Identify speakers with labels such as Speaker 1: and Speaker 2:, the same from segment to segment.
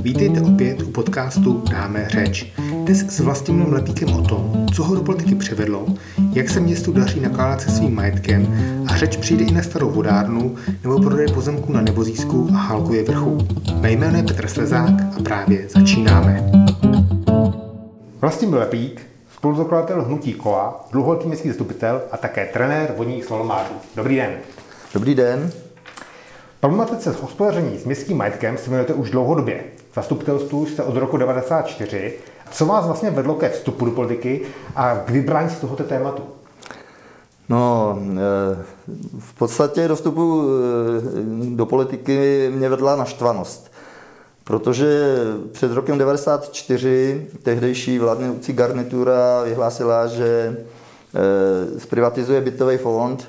Speaker 1: Vítejte opět u podcastu Dáme řeč. Dnes s Vlastimilem Lepíkem o tom, co ho do politiky přivedlo, jak se městu daří nakládat se svým majetkem a řeč přijde i na starou vodárnu nebo prodej pozemku na Nebozísku a Hálkově vrchu. Mé jméno je Petr Slezák a právě začínáme. Vlastimil Lepík, spoluzakladatel Hnutí Kola, dlouholetý městský zastupitel a také trenér vodních slalomářů. Dobrý den.
Speaker 2: Dobrý den.
Speaker 1: Problematice hospodaření s městským majetkem se věnujete už dlouhodobě. Zastupitelstvu jste od roku 1994. Co vás vlastně vedlo ke vstupu do politiky a k vybrání z tohoto tématu?
Speaker 2: No, eh, v podstatě do vstupu eh, do politiky mě vedla naštvanost. Protože před rokem 1994 tehdejší vládnoucí garnitura vyhlásila, že eh, zprivatizuje bytový fond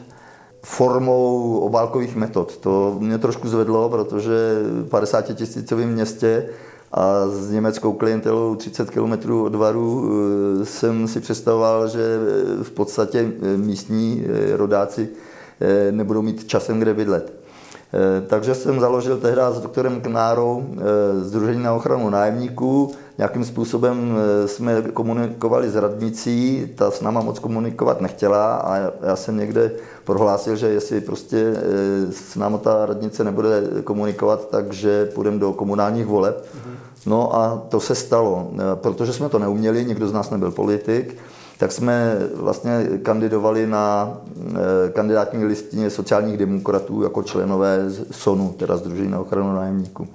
Speaker 2: formou obálkových metod. To mě trošku zvedlo, protože v 50 tisícovém městě a s německou klientelou 30 km od Varu eh, jsem si představoval, že v podstatě eh, místní eh, rodáci nebudou mít časem kde bydlet. Takže jsem založil tehdy s doktorem Knárou Združení na ochranu nájemníků. Nějakým způsobem jsme komunikovali s radnicí, ta s náma moc komunikovat nechtěla a já jsem někde prohlásil, že jestli prostě s náma ta radnice nebude komunikovat, takže půjdeme do komunálních voleb. No a to se stalo, protože jsme to neuměli, nikdo z nás nebyl politik, tak jsme vlastně kandidovali na eh, kandidátní listině sociálních demokratů jako členové SONu, teda Združení na ochranu nájemníků.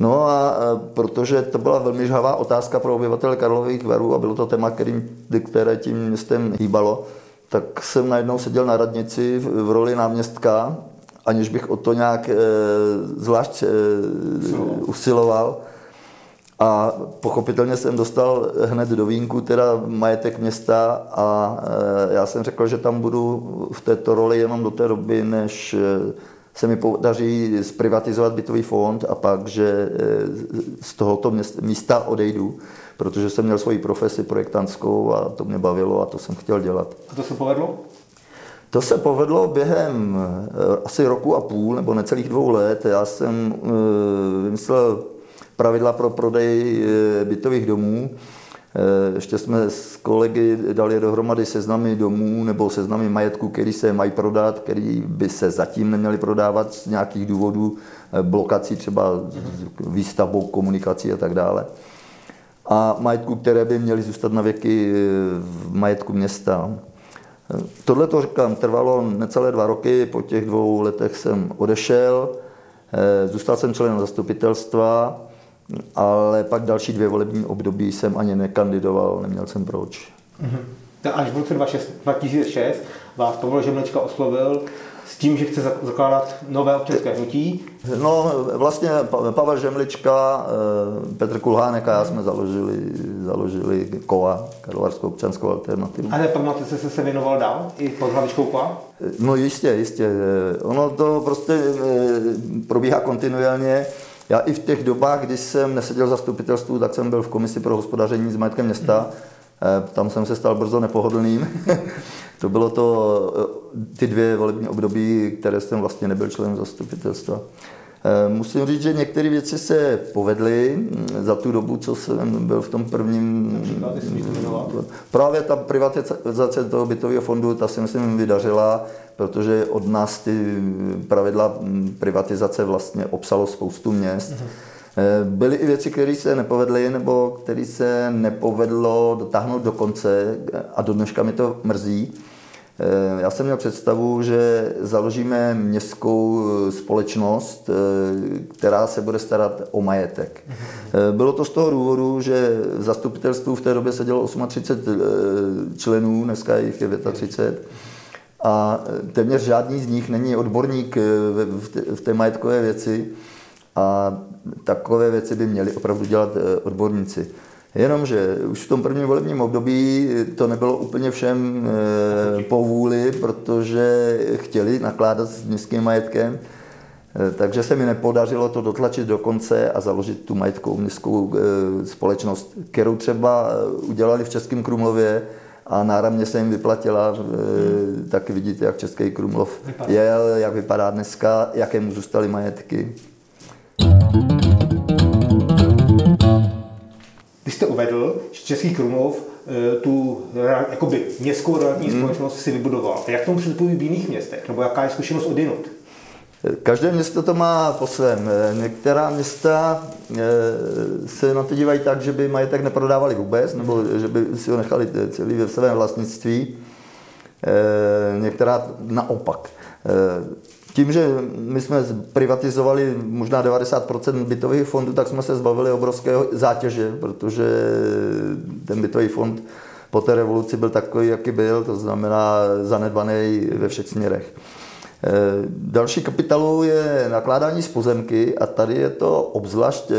Speaker 2: No a eh, protože to byla velmi žhavá otázka pro obyvatele Karlových Varů a bylo to téma, kterým, které tím městem hýbalo, tak jsem najednou seděl na radnici v, v roli náměstka, aniž bych o to nějak e, zvlášť e, usiloval. A pochopitelně jsem dostal hned do vínku teda majetek města a e, já jsem řekl, že tam budu v této roli jenom do té doby, než e, se mi podaří zprivatizovat bytový fond a pak, že e, z tohoto místa odejdu, protože jsem měl svoji profesi projektantskou a to mě bavilo a to jsem chtěl dělat.
Speaker 1: A to se povedlo?
Speaker 2: To se povedlo během asi roku a půl nebo necelých dvou let. Já jsem vymyslel pravidla pro prodej eh, bytových domů. Eh, ještě jsme s kolegy dali dohromady seznamy domů nebo seznamy majetku, který se mají prodat, který by se zatím neměli prodávat z nějakých důvodů, eh, blokací třeba výstavbou, komunikací a tak dále. A majetku, které by měly zůstat na věky v majetku města. Tohle to říkám, trvalo necelé dva roky, po těch dvou letech jsem odešel, zůstal jsem členem zastupitelstva ale pak další dvě volební období jsem ani nekandidoval, neměl jsem proč.
Speaker 1: Mm-hmm. Až v roce 2006 vás Pavel Žemlečka oslovil s tím, že chce zakládat nové občanské hnutí?
Speaker 2: No, vlastně Pavel Žemlička, eh, Petr Kulhánek a já jsme založili, založili KOA, Karlovarskou občanskou alternativu.
Speaker 1: A té problematice se se věnoval dál, i pod hlavičkou KOA?
Speaker 2: No jistě, jistě. Ono to prostě eh, probíhá kontinuálně. Já i v těch dobách, kdy jsem neseděl v zastupitelstvu, tak jsem byl v komisi pro hospodaření s majetkem města. Eh, tam jsem se stal brzo nepohodlným. to bylo to, eh, ty dvě volební období, které jsem vlastně nebyl členem zastupitelstva. Eh, musím říct, že některé věci se povedly mm, za tu dobu, co jsem byl v tom prvním. Právě ta privatizace toho bytového fondu, ta si myslím vydařila, protože od nás ty pravidla mm, privatizace vlastně obsalo spoustu měst. Mhm. Eh, byly i věci, které se nepovedly, nebo které se nepovedlo dotáhnout do konce a do dneška mi to mrzí. Eh, já jsem měl představu, že založíme městskou eh, společnost, eh, která se bude starat o majetek. Bylo to z toho důvodu, že v zastupitelstvu v té době sedělo 38 členů, dneska jich je 35. A téměř žádný z nich není odborník v té majetkové věci a takové věci by měli opravdu dělat odborníci. Jenomže už v tom prvním volebním období to nebylo úplně všem eh, po vůli, protože chtěli nakládat s městským majetkem, eh, takže se mi nepodařilo to dotlačit do konce a založit tu majetkovou městskou eh, společnost, kterou třeba udělali v Českém Krumlově a náramně se jim vyplatila. Hmm. Taky vidíte, jak Český Krumlov jel, jak vypadá dneska, jaké mu zůstaly majetky.
Speaker 1: Jste uvedl, že Český Krumlov eh, tu jakoby městskou realitní hmm. společnost si vybudoval. A jak tomu přistupují v jiných městech? Nebo jaká je zkušenost od jinut?
Speaker 2: Každé město to má po svém. Některá města se na to dívají tak, že by majetek neprodávali vůbec, nebo že by si ho nechali celý ve svém vlastnictví. Některá naopak. Tím, že my jsme privatizovali možná 90% bytových fondů, tak jsme se zbavili obrovského zátěže, protože ten bytový fond po té revoluci byl takový, jaký byl, to znamená zanedbaný ve všech směrech. Eh, další kapitolou je nakládání s pozemky a tady je to obzvlášť eh,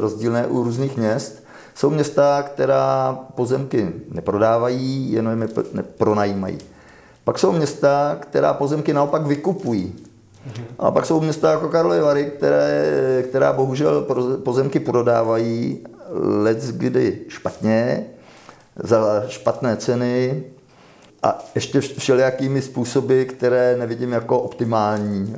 Speaker 2: rozdílné u různých měst. Jsou města, která pozemky neprodávají, jenom je pronajímají. Pak jsou města, která pozemky naopak vykupují. A pak jsou města jako Karlovy Vary, které, která bohužel pozemky prodávají let kdy špatně, za špatné ceny a ještě všelijakými způsoby, které nevidím jako optimální.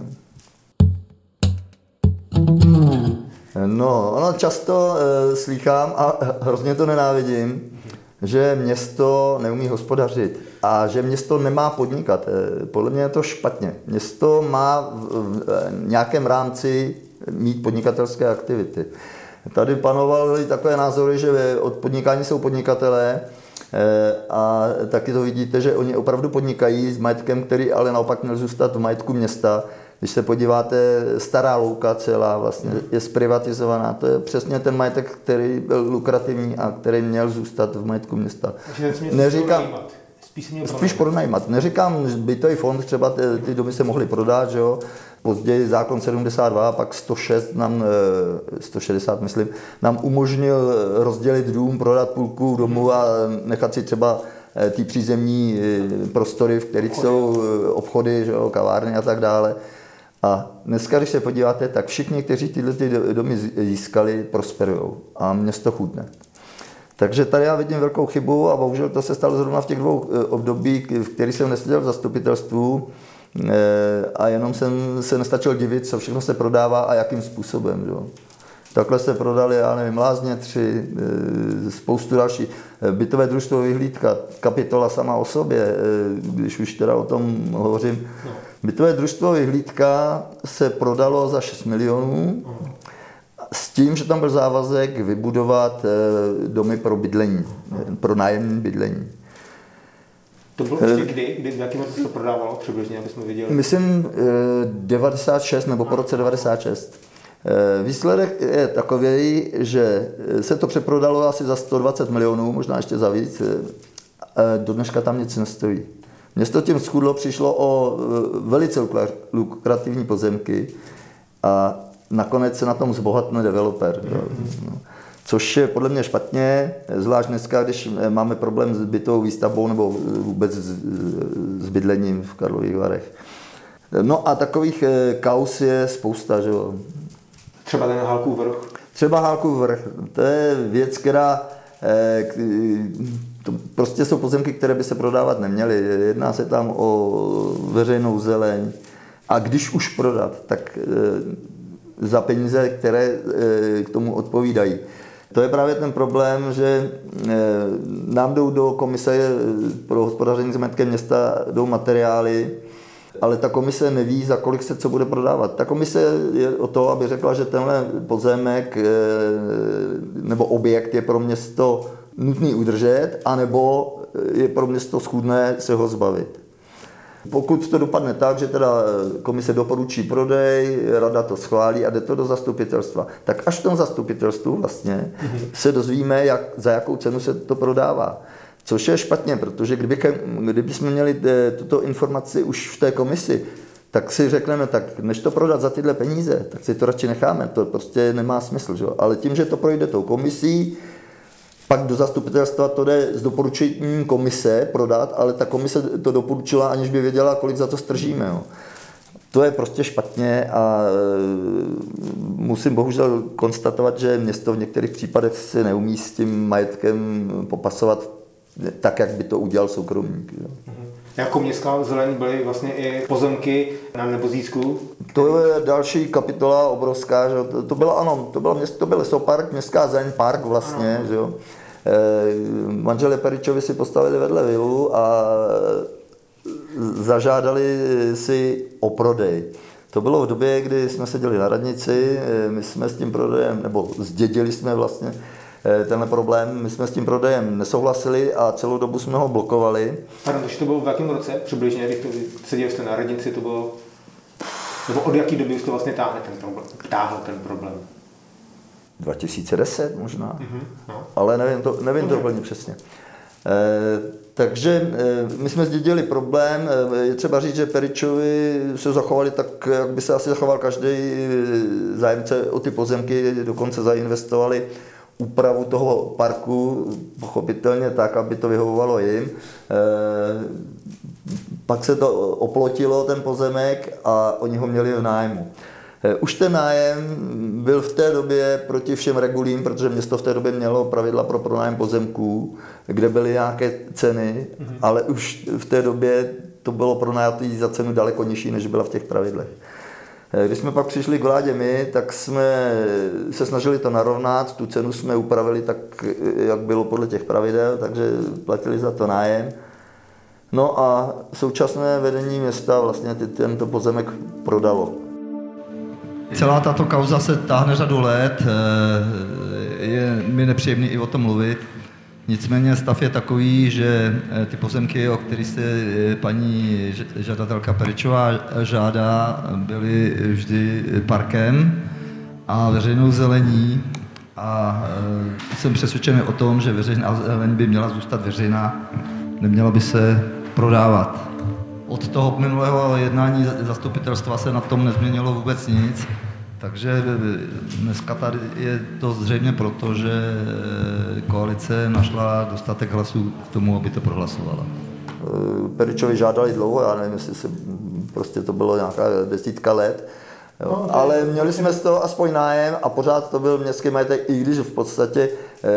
Speaker 2: No, ono často e, slýchám a hrozně to nenávidím, že město neumí hospodařit a že město nemá podnikat. Eh, podle mě je to špatně. Město má v nějakém rámci mít podnikatelské aktivity. Tady panovaly takové názory, že od podnikání jsou podnikatelé eh, a taky to vidíte, že oni opravdu podnikají s majetkem, který ale naopak měl zůstat v majetku města. Když se podíváte, stará louka celá vlastně je zprivatizovaná. To je přesně ten majetek, který byl lukrativní a který měl zůstat v majetku města.
Speaker 1: Neříkám,
Speaker 2: spíš, pronajímat. Neříkám, že bytový fond, třeba ty, ty domy se mohly prodat, že jo? Později zákon 72, pak 106 nám, 160 eh, myslím, nám umožnil rozdělit dům, prodat půlku domu a nechat si třeba eh, ty přízemní eh, prostory, v kterých jsou obchody, že jo, kavárny a tak dále. A dneska, když se podíváte, tak všichni, kteří tyhle ty domy získali, prosperují a město chudne. Takže tady já vidím velkou chybu a bohužel to se stalo zrovna v těch dvou eh, období, v kterých jsem neseděl v zastupitelstvu eh, a jenom jsem se nestačil divit, co všechno se prodává a jakým způsobem. Jo. Takhle se prodali, já nevím, Lázně tři, eh, spoustu další. Bytové družstvo vyhlídka, kapitola sama o sobě, když už teda o tom hovořím. No. Bytové družstvo vyhlídka se prodalo za 6 milionů. S tím, že tam byl závazek vybudovat eh, domy pro bydlení, pro nájemní bydlení.
Speaker 1: To bylo ještě kdy? kdy v jakém roce se to prodávalo přibližně, aby jsme viděli?
Speaker 2: Myslím 96 eh, nebo po roce 96. Eh, výsledek je takový, že se to přeprodalo asi za 120 milionů, možná ještě za víc. Do dneška tam nic nestojí. Město tím schudlo, přišlo o velice lukrativní pozemky a nakonec se na tom zbohatne developer. Mm-hmm. No. Což je podle mě špatně, zvlášť dneska, když máme problém s bytovou výstavbou nebo vůbec s, bydlením v Karlových Varech. No a takových kaus je spousta, že jo.
Speaker 1: Třeba ten Hálkův vrch?
Speaker 2: Třeba Hálkův vrch. To je věc, která to prostě jsou pozemky, které by se prodávat neměly. Jedná se tam o veřejnou zeleň. A když už prodat, tak eh, za peníze, které eh, k tomu odpovídají. To je právě ten problém, že eh, nám jdou do komise pro hospodaření s majetkem města jdou materiály, ale ta komise neví, za kolik se co bude prodávat. Ta komise je o to, aby řekla, že tenhle pozemek nebo objekt je pro město nutný udržet, anebo je pro město schůdné se ho zbavit. Pokud to dopadne tak, že teda eh, komise doporučí prodej, rada to schválí a jde to do zastupitelstva, tak až v tom zastupitelstvu vlastně mm-hmm. se dozvíme, jak, za jakou cenu se to prodává. Což je špatně, protože kdyby, kdyby jsme měli eh, tuto informaci už v té komisi, tak si řekneme, tak než to prodat za tyhle peníze, tak si to radši necháme, to prostě nemá smysl. Že? Ale tím, že to projde tou komisí, pak do zastupitelstva to jde s doporučením komise prodat, ale ta komise to doporučila, aniž by věděla, kolik za to stržíme. Jo. To je prostě špatně a e, musím bohužel konstatovat, že město v některých případech se neumí s tím majetkem popasovat tak, jak by to udělal soukromník. Jo. Mhm.
Speaker 1: Jako městská zeleň byly vlastně i pozemky na Nebozísku?
Speaker 2: To je další kapitola obrovská, že to, to bylo ano, to bylo, měst, to byl Sopark, městská zeleň, park vlastně, ano. že jo. E, manželé Peričovi si postavili vedle vilu a zažádali si o prodej. To bylo v době, kdy jsme seděli na radnici, my jsme s tím prodejem, nebo zdědili jsme vlastně Eh, tenhle problém. My jsme s tím prodejem nesouhlasili a celou dobu jsme ho blokovali.
Speaker 1: Pardon, to bylo v jakém roce přibližně, když to seděl jste na radnici, to bylo... Nebo od jaký doby jste vlastně táhne ten problém, táhl ten problém?
Speaker 2: 2010 možná, mm-hmm, no. ale nevím to, nevím to úplně přesně. E, takže e, my jsme zdědili problém. E, je třeba říct, že Peričovi se zachovali tak, jak by se asi zachoval každý zájemce o ty pozemky, dokonce zainvestovali úpravu toho parku, pochopitelně tak, aby to vyhovovalo jim. Pak se to oplotilo, ten pozemek, a oni ho měli v nájmu. Eh, už ten nájem byl v té době proti všem regulím, protože město v té době mělo pravidla pro pronájem pozemků, kde byly nějaké ceny, mm-hmm. ale už v té době to bylo pronajatý za cenu daleko nižší, než byla v těch pravidlech. Eh, když jsme pak přišli k vládě my, tak jsme se snažili to narovnat, tu cenu jsme upravili tak, eh, jak bylo podle těch pravidel, takže platili za to nájem. No a současné vedení města vlastně tento pozemek prodalo.
Speaker 3: Celá tato kauza se táhne řadu let, eh, je mi nepříjemný i o tom mluvit. Nicméně stav je takový, že eh, ty pozemky, o kterých se eh, paní žadatelka Peričová žádá, byly vždy parkem a veřejnou zelení a jsem přesvědčený o tom, že veřejná zeleň by měla zůstat veřejná, neměla by se prodávat. Od toho minulého jednání zastupitelstva se na tom nezměnilo vůbec nic. Takže dneska tady je to zřejmě proto, že koalice našla dostatek hlasů k tomu, aby to prohlasovala.
Speaker 2: Peričovi žádali dlouho, já nevím, jestli se, prostě to bylo nějaká desítka let, Jo. No, Ale měli jsme z toho aspoň nájem a pořád to byl městský majetek, i když v podstatě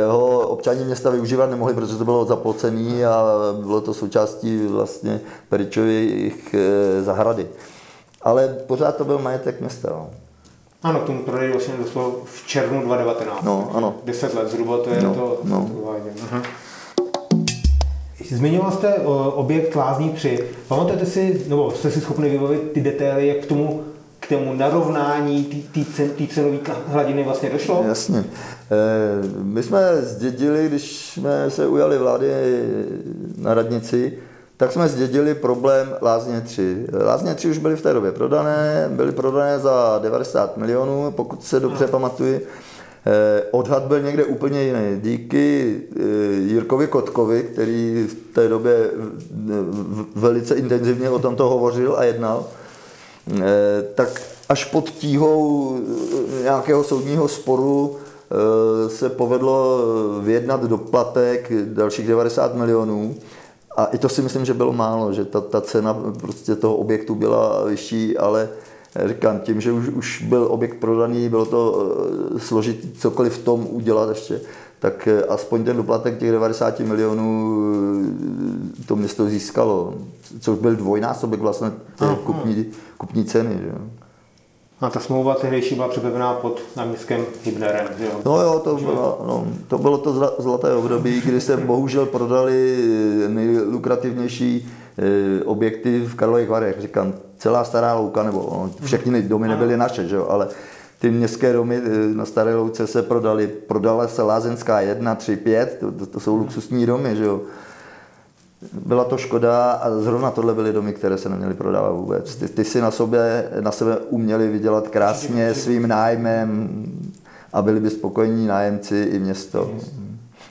Speaker 2: ho občani města využívat nemohli, protože to bylo zapocený a bylo to součástí vlastně Peričových eh, zahrady. Ale pořád to byl majetek města. Jo.
Speaker 1: Ano, k tomu prodeji vlastně došlo v červnu 2019.
Speaker 2: No, ano.
Speaker 1: 10 let zhruba to je no, to, no. to Zmiňoval jste objekt Lázní 3. Pamatujete si, nebo jste si schopni vybavit ty detaily, jak k tomu k tomu narovnání té cenové hladiny vlastně došlo?
Speaker 2: Jasně. E, my jsme zdědili, když jsme se ujali vlády na radnici, tak jsme zdědili problém Lázně 3. Lázně 3 už byly v té době prodané, byly prodané za 90 milionů, pokud se dobře pamatuji. Eh, odhad byl někde úplně jiný. Díky eh, Jirkovi Kotkovi, který v té době velice intenzivně o tomto hovořil a jednal, eh, tak až pod tíhou nějakého soudního sporu se povedlo vyjednat doplatek dalších 90 milionů. A i to si myslím, že bylo málo, že ta, ta cena prostě toho objektu byla vyšší, ale říkám, tím, že už, už byl objekt prodaný, bylo to eh, složit cokoliv v tom udělat ještě, tak eh, aspoň ten doplatek těch 90 milionů eh, to město získalo, což byl dvojnásobek vlastně té kupní, kupní ceny. Že?
Speaker 1: A ta smlouva tehdejší byla připravená pod náměstkem Hybnerem, jo?
Speaker 2: No jo, to bylo, no, to bylo to zlaté období, kdy se bohužel prodali nejlukrativnější eh, objekty v Karlových Varech. Říkám, celá stará louka, nebo no, všechny domy nebyly naše, že jo, ale ty městské domy eh, na Staré louce se prodali. Prodala se Lázenská 1, 3, 5, to, to, to jsou luxusní domy, že jo byla to škoda a zrovna tohle byly domy, které se neměly prodávat vůbec. Ty, ty si na, sobě, na sebe uměli vydělat krásně svým nájmem a byli by spokojení nájemci i město.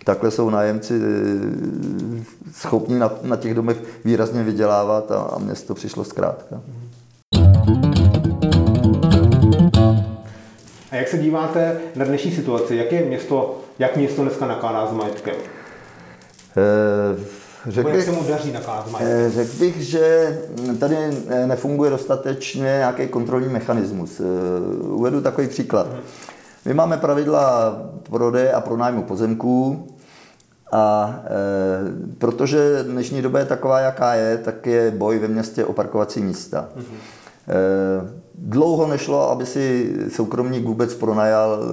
Speaker 2: Takhle jsou nájemci eh, schopni na, na těch domech výrazně vydělávat a, a město přišlo zkrátka.
Speaker 1: A jak se díváte na dnešní situaci? Jak je město, jak město dneska nakládá s majetkem?
Speaker 2: E,
Speaker 1: Řekl bych, jak se mu daří nakládat
Speaker 2: eh, Řekl bych, že tady nefunguje dostatečně nějaký kontrolní mechanismus. Eh, uvedu takový příklad. My máme pravidla prodeje a pronájmu pozemků A e, protože dnešní doba je taková, jaká je, tak je boj ve městě o parkovací místa. Mm-hmm. E, dlouho nešlo, aby si soukromník vůbec pronajal e,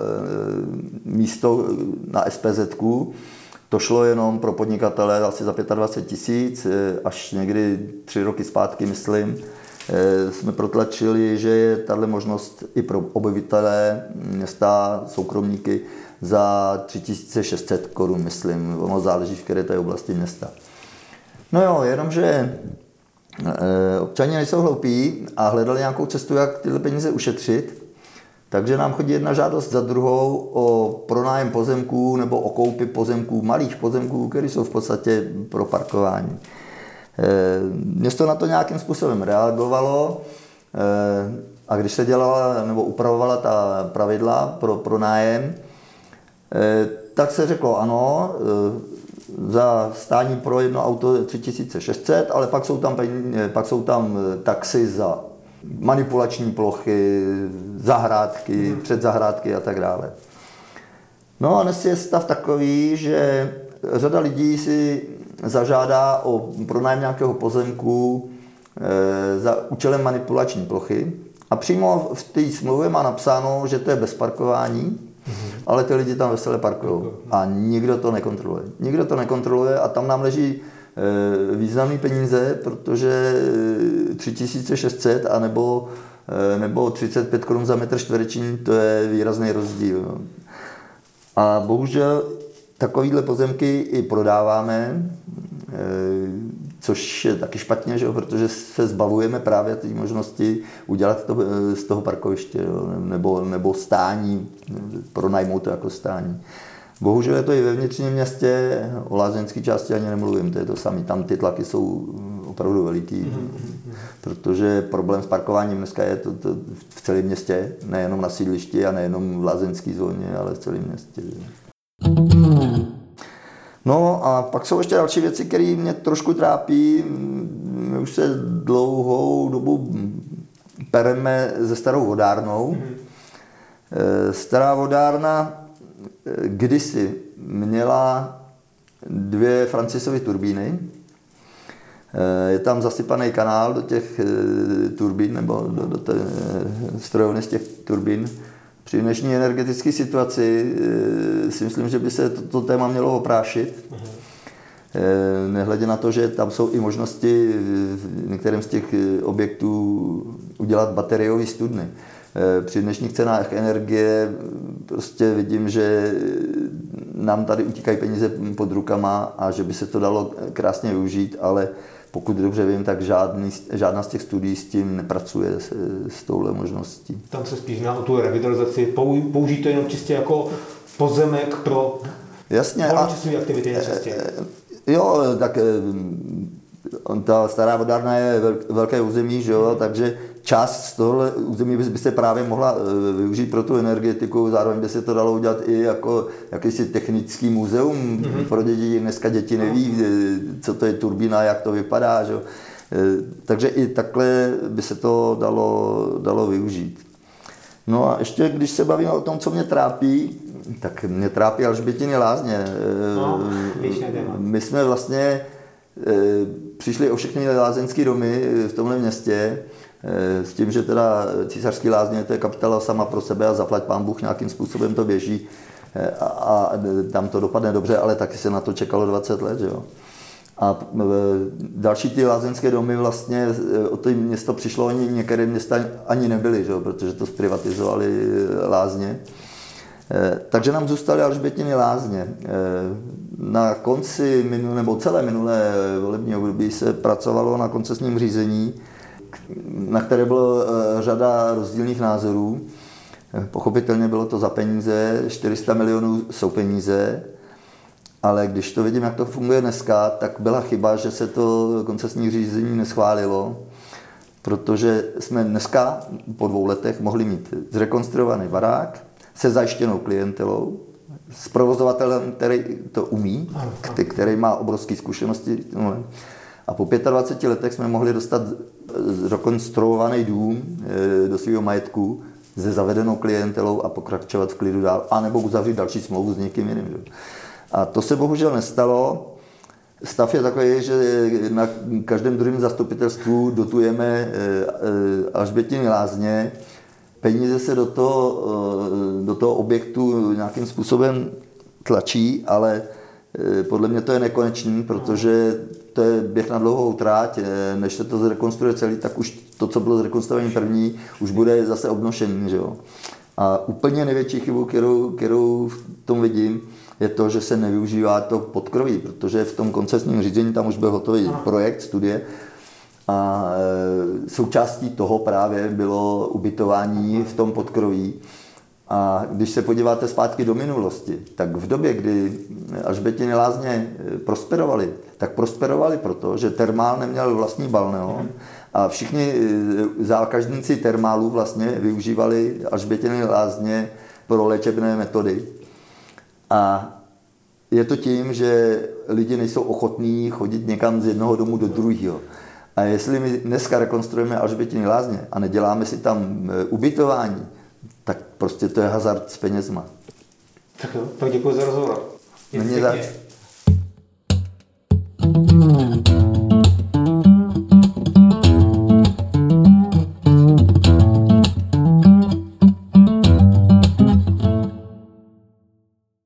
Speaker 2: místo na SPZ. To šlo jenom pro podnikatele asi za 25 tisíc, e, až někdy tři roky zpátky, myslím e, jsme protlačili, že je tahle možnost i pro obyvatelé města, soukromníky za 3600 korun, myslím. Ono záleží, v které té oblasti města. No jo, jenomže občani nejsou hloupí a hledali nějakou cestu, jak tyhle peníze ušetřit. Takže nám chodí jedna žádost za druhou o pronájem pozemků nebo o koupi pozemků, malých pozemků, které jsou v podstatě pro parkování. E, město na to nějakým způsobem reagovalo e, a když se dělala nebo upravovala ta pravidla pro pronájem, Eh, tak se řeklo ano, eh, za stání pro jedno auto 3600, ale pak jsou tam, pak jsou tam taxi za manipulační plochy, zahrádky, hmm. předzahrádky a tak dále. No a dnes je stav takový, že řada lidí si zažádá o pronájem nějakého pozemku za účelem manipulační plochy a přímo v té smlouvě má napsáno, že to je bez parkování, Mm-hmm. Ale ty lidi tam veselé parkují a nikdo to nekontroluje. Nikdo to nekontroluje a tam nám leží e, významné peníze, protože 3600 a nebo, e, nebo 35 korun za metr čtvereční, to je výrazný rozdíl. A bohužel takovýhle pozemky i prodáváme, e, což je taky špatně, že jo, protože se zbavujeme právě té možnosti udělat to eh, z toho parkoviště jo, nebo, nebo stání, pronajmout to jako stání. Bohužel je to i ve vnitřním městě, o lázeňské části ani nemluvím, to je to samé. Tam ty tlaky jsou opravdu veliký, mm-hmm. protože problém s parkováním dneska je to, to v celém městě, nejenom na sídlišti a nejenom v lázeňské zóně, ale v celém městě. No a pak jsou ještě další věci, které mě trošku trápí. My už se dlouhou dobu pereme se starou vodárnou. Mm-hmm. Stará vodárna eh, kdysi měla dvě Francisovy turbíny. Eh, je tam zasypaný kanál do těch turbín, nebo do, do té strojovny z těch turbín. Při dnešní energetické situaci eh, si myslím, že by se toto téma mělo oprášit. Uh-huh. Nehledě na to, že tam jsou i možnosti v některém z těch eh, objektů udělat bateriové studny. Při dnešních cenách energie prostě vidím, že nám tady utíkají peníze pod rukama a že by se to dalo krásně využít, ale pokud dobře vím, tak žádný, žádná z těch studií s tím nepracuje s, s touhle možností.
Speaker 1: Tam se spíš na o tu revitalizaci, použít to jenom čistě jako pozemek pro
Speaker 2: Jasně, a,
Speaker 1: aktivity nejčastěji.
Speaker 2: Jo, tak ta stará vodárna je velké území, že jo, takže část z tohohle území by se právě mohla e, využít pro tu energetiku, zároveň by se to dalo udělat i jako jakýsi technický muzeum mm-hmm. pro děti. Dneska děti neví, e, co to je turbína, jak to vypadá. Že? E, takže i takhle by se to dalo, dalo využít. No a ještě, když se bavíme o tom, co mě trápí, tak mě trápí Alžbětiny lázně. No, My jsme vlastně přišli o všechny lázeňské domy v tomhle městě Eh, s tím, že teda císařský lázně to je kapitala sama pro sebe a zaplať pán Bůh nějakým způsobem to běží eh, a, a tam to dopadne dobře, ale taky se na to čekalo 20 let, že jo. A eh, další ty lázeňské domy vlastně o to město přišlo, oni některé města ani nebyly, že jo, protože to zprivatizovali lázně. Takže nám zůstaly Alžbětiny lázně. Na konci minulé, nebo celé minulé volební období se pracovalo na koncesním řízení, na které bylo eh, řada rozdílných názorů. Eh, pochopitelně bylo to za peníze, 400 milionů jsou peníze, ale když to vidím, jak to funguje dneska, tak byla chyba, že se to koncesní řízení neschválilo, protože jsme dneska po dvou letech mohli mít zrekonstruovaný barák se zajištěnou klientelou, s provozovatelem, který to umí, který má obrovské zkušenosti. A po 25 letech jsme mohli dostat zrekonstruovaný dům eh, do svého majetku se zavedenou klientelou a pokračovat v klidu dál, anebo uzavřít další smlouvu s někým jiným. A to se bohužel nestalo. Stav je takový, že na každém druhém zastupitelstvu dotujeme eh, eh, Alžbětiny lázně. Peníze se do toho, eh, do toho objektu nějakým způsobem tlačí, ale podle mě to je nekonečný, protože to je běh na dlouhou tráť, než se to zrekonstruuje celý, tak už to, co bylo zrekonstruované první, už bude zase obnošený. Že jo? A úplně největší chybu, kterou, kterou v tom vidím, je to, že se nevyužívá to podkroví, protože v tom koncesním řízení tam už byl hotový projekt, studie a e, součástí toho právě bylo ubytování v tom podkroví. A když se podíváte zpátky do minulosti, tak v době, kdy Alžbětiny lázně e, prosperovaly, tak prosperovaly proto, že termál neměl vlastní balneon a všichni e, zákazníci termálů vlastně využívali Alžbětiny lázně pro léčebné metody. A je to tím, že lidi nejsou ochotní chodit někam z jednoho domu do druhého. A jestli my dneska rekonstruujeme Alžbětiny lázně a neděláme si tam e, ubytování, tak prostě to je hazard s penězma.
Speaker 1: Tak jo, tak děkuji za rozhovor.
Speaker 2: Není zač.